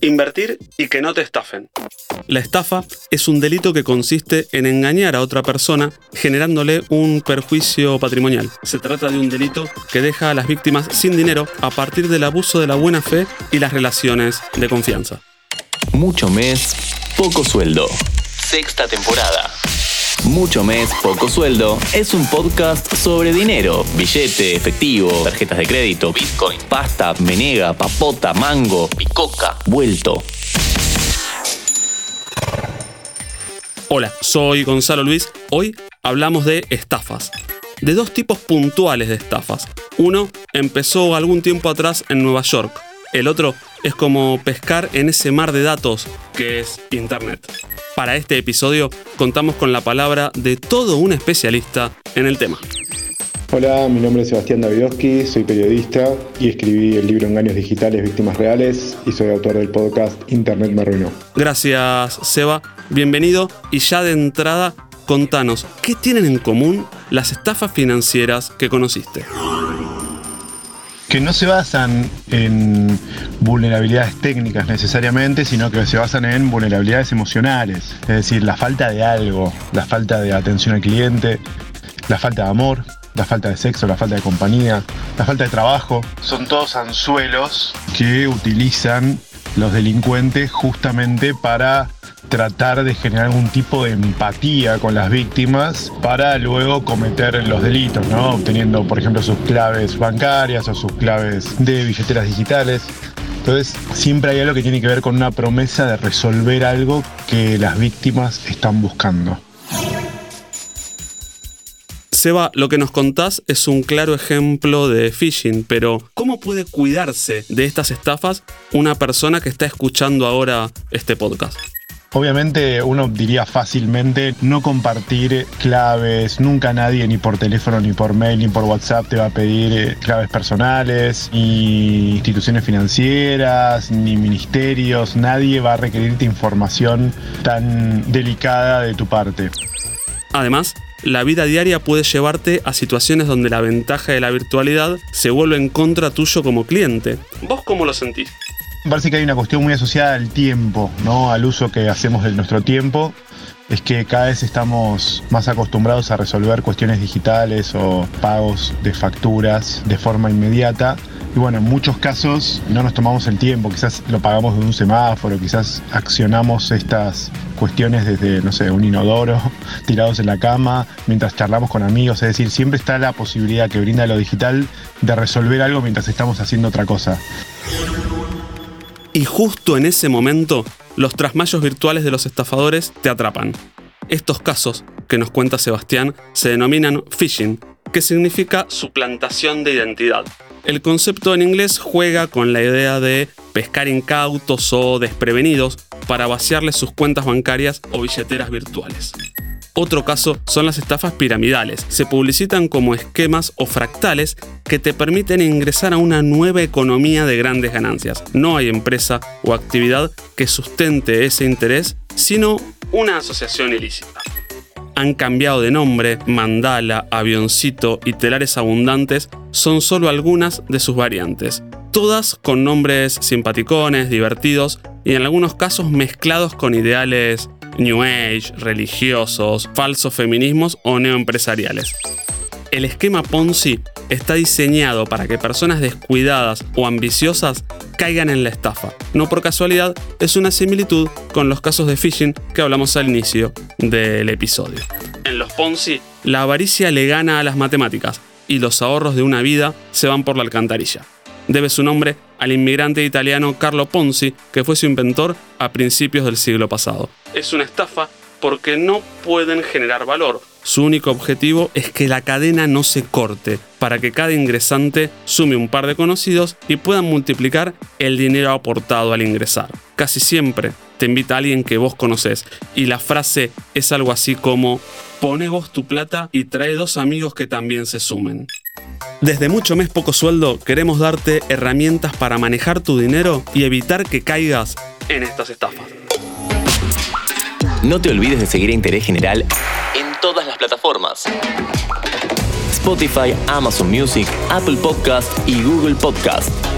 Invertir y que no te estafen. La estafa es un delito que consiste en engañar a otra persona generándole un perjuicio patrimonial. Se trata de un delito que deja a las víctimas sin dinero a partir del abuso de la buena fe y las relaciones de confianza. Mucho mes, poco sueldo. Sexta temporada. Mucho mes, poco sueldo es un podcast sobre dinero, billete, efectivo, tarjetas de crédito, bitcoin, pasta, menega, papota, mango, picoca, vuelto. Hola, soy Gonzalo Luis. Hoy hablamos de estafas. De dos tipos puntuales de estafas. Uno empezó algún tiempo atrás en Nueva York. El otro es como pescar en ese mar de datos que es Internet. Para este episodio contamos con la palabra de todo un especialista en el tema. Hola, mi nombre es Sebastián Davidowski, soy periodista y escribí el libro Engaños Digitales, Víctimas Reales y soy autor del podcast Internet me arruinó. Gracias, Seba. Bienvenido y ya de entrada, contanos, ¿qué tienen en común las estafas financieras que conociste? Que no se basan en vulnerabilidades técnicas necesariamente, sino que se basan en vulnerabilidades emocionales. Es decir, la falta de algo, la falta de atención al cliente, la falta de amor, la falta de sexo, la falta de compañía, la falta de trabajo. Son todos anzuelos que utilizan los delincuentes justamente para tratar de generar algún tipo de empatía con las víctimas para luego cometer los delitos, ¿no? Obteniendo, por ejemplo, sus claves bancarias o sus claves de billeteras digitales. Entonces, siempre hay algo que tiene que ver con una promesa de resolver algo que las víctimas están buscando. Seba, lo que nos contás es un claro ejemplo de phishing, pero ¿cómo puede cuidarse de estas estafas una persona que está escuchando ahora este podcast? Obviamente uno diría fácilmente no compartir claves, nunca nadie ni por teléfono, ni por mail, ni por WhatsApp te va a pedir eh, claves personales, ni instituciones financieras, ni ministerios, nadie va a requerirte información tan delicada de tu parte. Además, la vida diaria puede llevarte a situaciones donde la ventaja de la virtualidad se vuelve en contra tuyo como cliente. ¿Vos cómo lo sentís? Parece que hay una cuestión muy asociada al tiempo, ¿no? al uso que hacemos de nuestro tiempo. Es que cada vez estamos más acostumbrados a resolver cuestiones digitales o pagos de facturas de forma inmediata. Y bueno, en muchos casos no nos tomamos el tiempo, quizás lo pagamos de un semáforo, quizás accionamos estas cuestiones desde, no sé, un inodoro, tirados en la cama, mientras charlamos con amigos. Es decir, siempre está la posibilidad que brinda lo digital de resolver algo mientras estamos haciendo otra cosa. Y justo en ese momento, los trasmayos virtuales de los estafadores te atrapan. Estos casos, que nos cuenta Sebastián, se denominan phishing, que significa suplantación de identidad. El concepto en inglés juega con la idea de pescar incautos o desprevenidos para vaciarles sus cuentas bancarias o billeteras virtuales. Otro caso son las estafas piramidales. Se publicitan como esquemas o fractales que te permiten ingresar a una nueva economía de grandes ganancias. No hay empresa o actividad que sustente ese interés, sino una asociación ilícita. Han cambiado de nombre, mandala, avioncito y telares abundantes son solo algunas de sus variantes. Todas con nombres simpaticones, divertidos y en algunos casos mezclados con ideales New Age, religiosos, falsos feminismos o neoempresariales. El esquema Ponzi está diseñado para que personas descuidadas o ambiciosas caigan en la estafa. No por casualidad, es una similitud con los casos de phishing que hablamos al inicio del episodio. En los Ponzi, la avaricia le gana a las matemáticas y los ahorros de una vida se van por la alcantarilla debe su nombre al inmigrante italiano Carlo Ponzi, que fue su inventor a principios del siglo pasado. Es una estafa porque no pueden generar valor. Su único objetivo es que la cadena no se corte, para que cada ingresante sume un par de conocidos y puedan multiplicar el dinero aportado al ingresar. Casi siempre te invita a alguien que vos conoces y la frase es algo así como, pone vos tu plata y trae dos amigos que también se sumen. Desde mucho mes poco sueldo queremos darte herramientas para manejar tu dinero y evitar que caigas en estas estafas. No te olvides de seguir a Interés General en todas las plataformas. Spotify, Amazon Music, Apple Podcast y Google Podcast.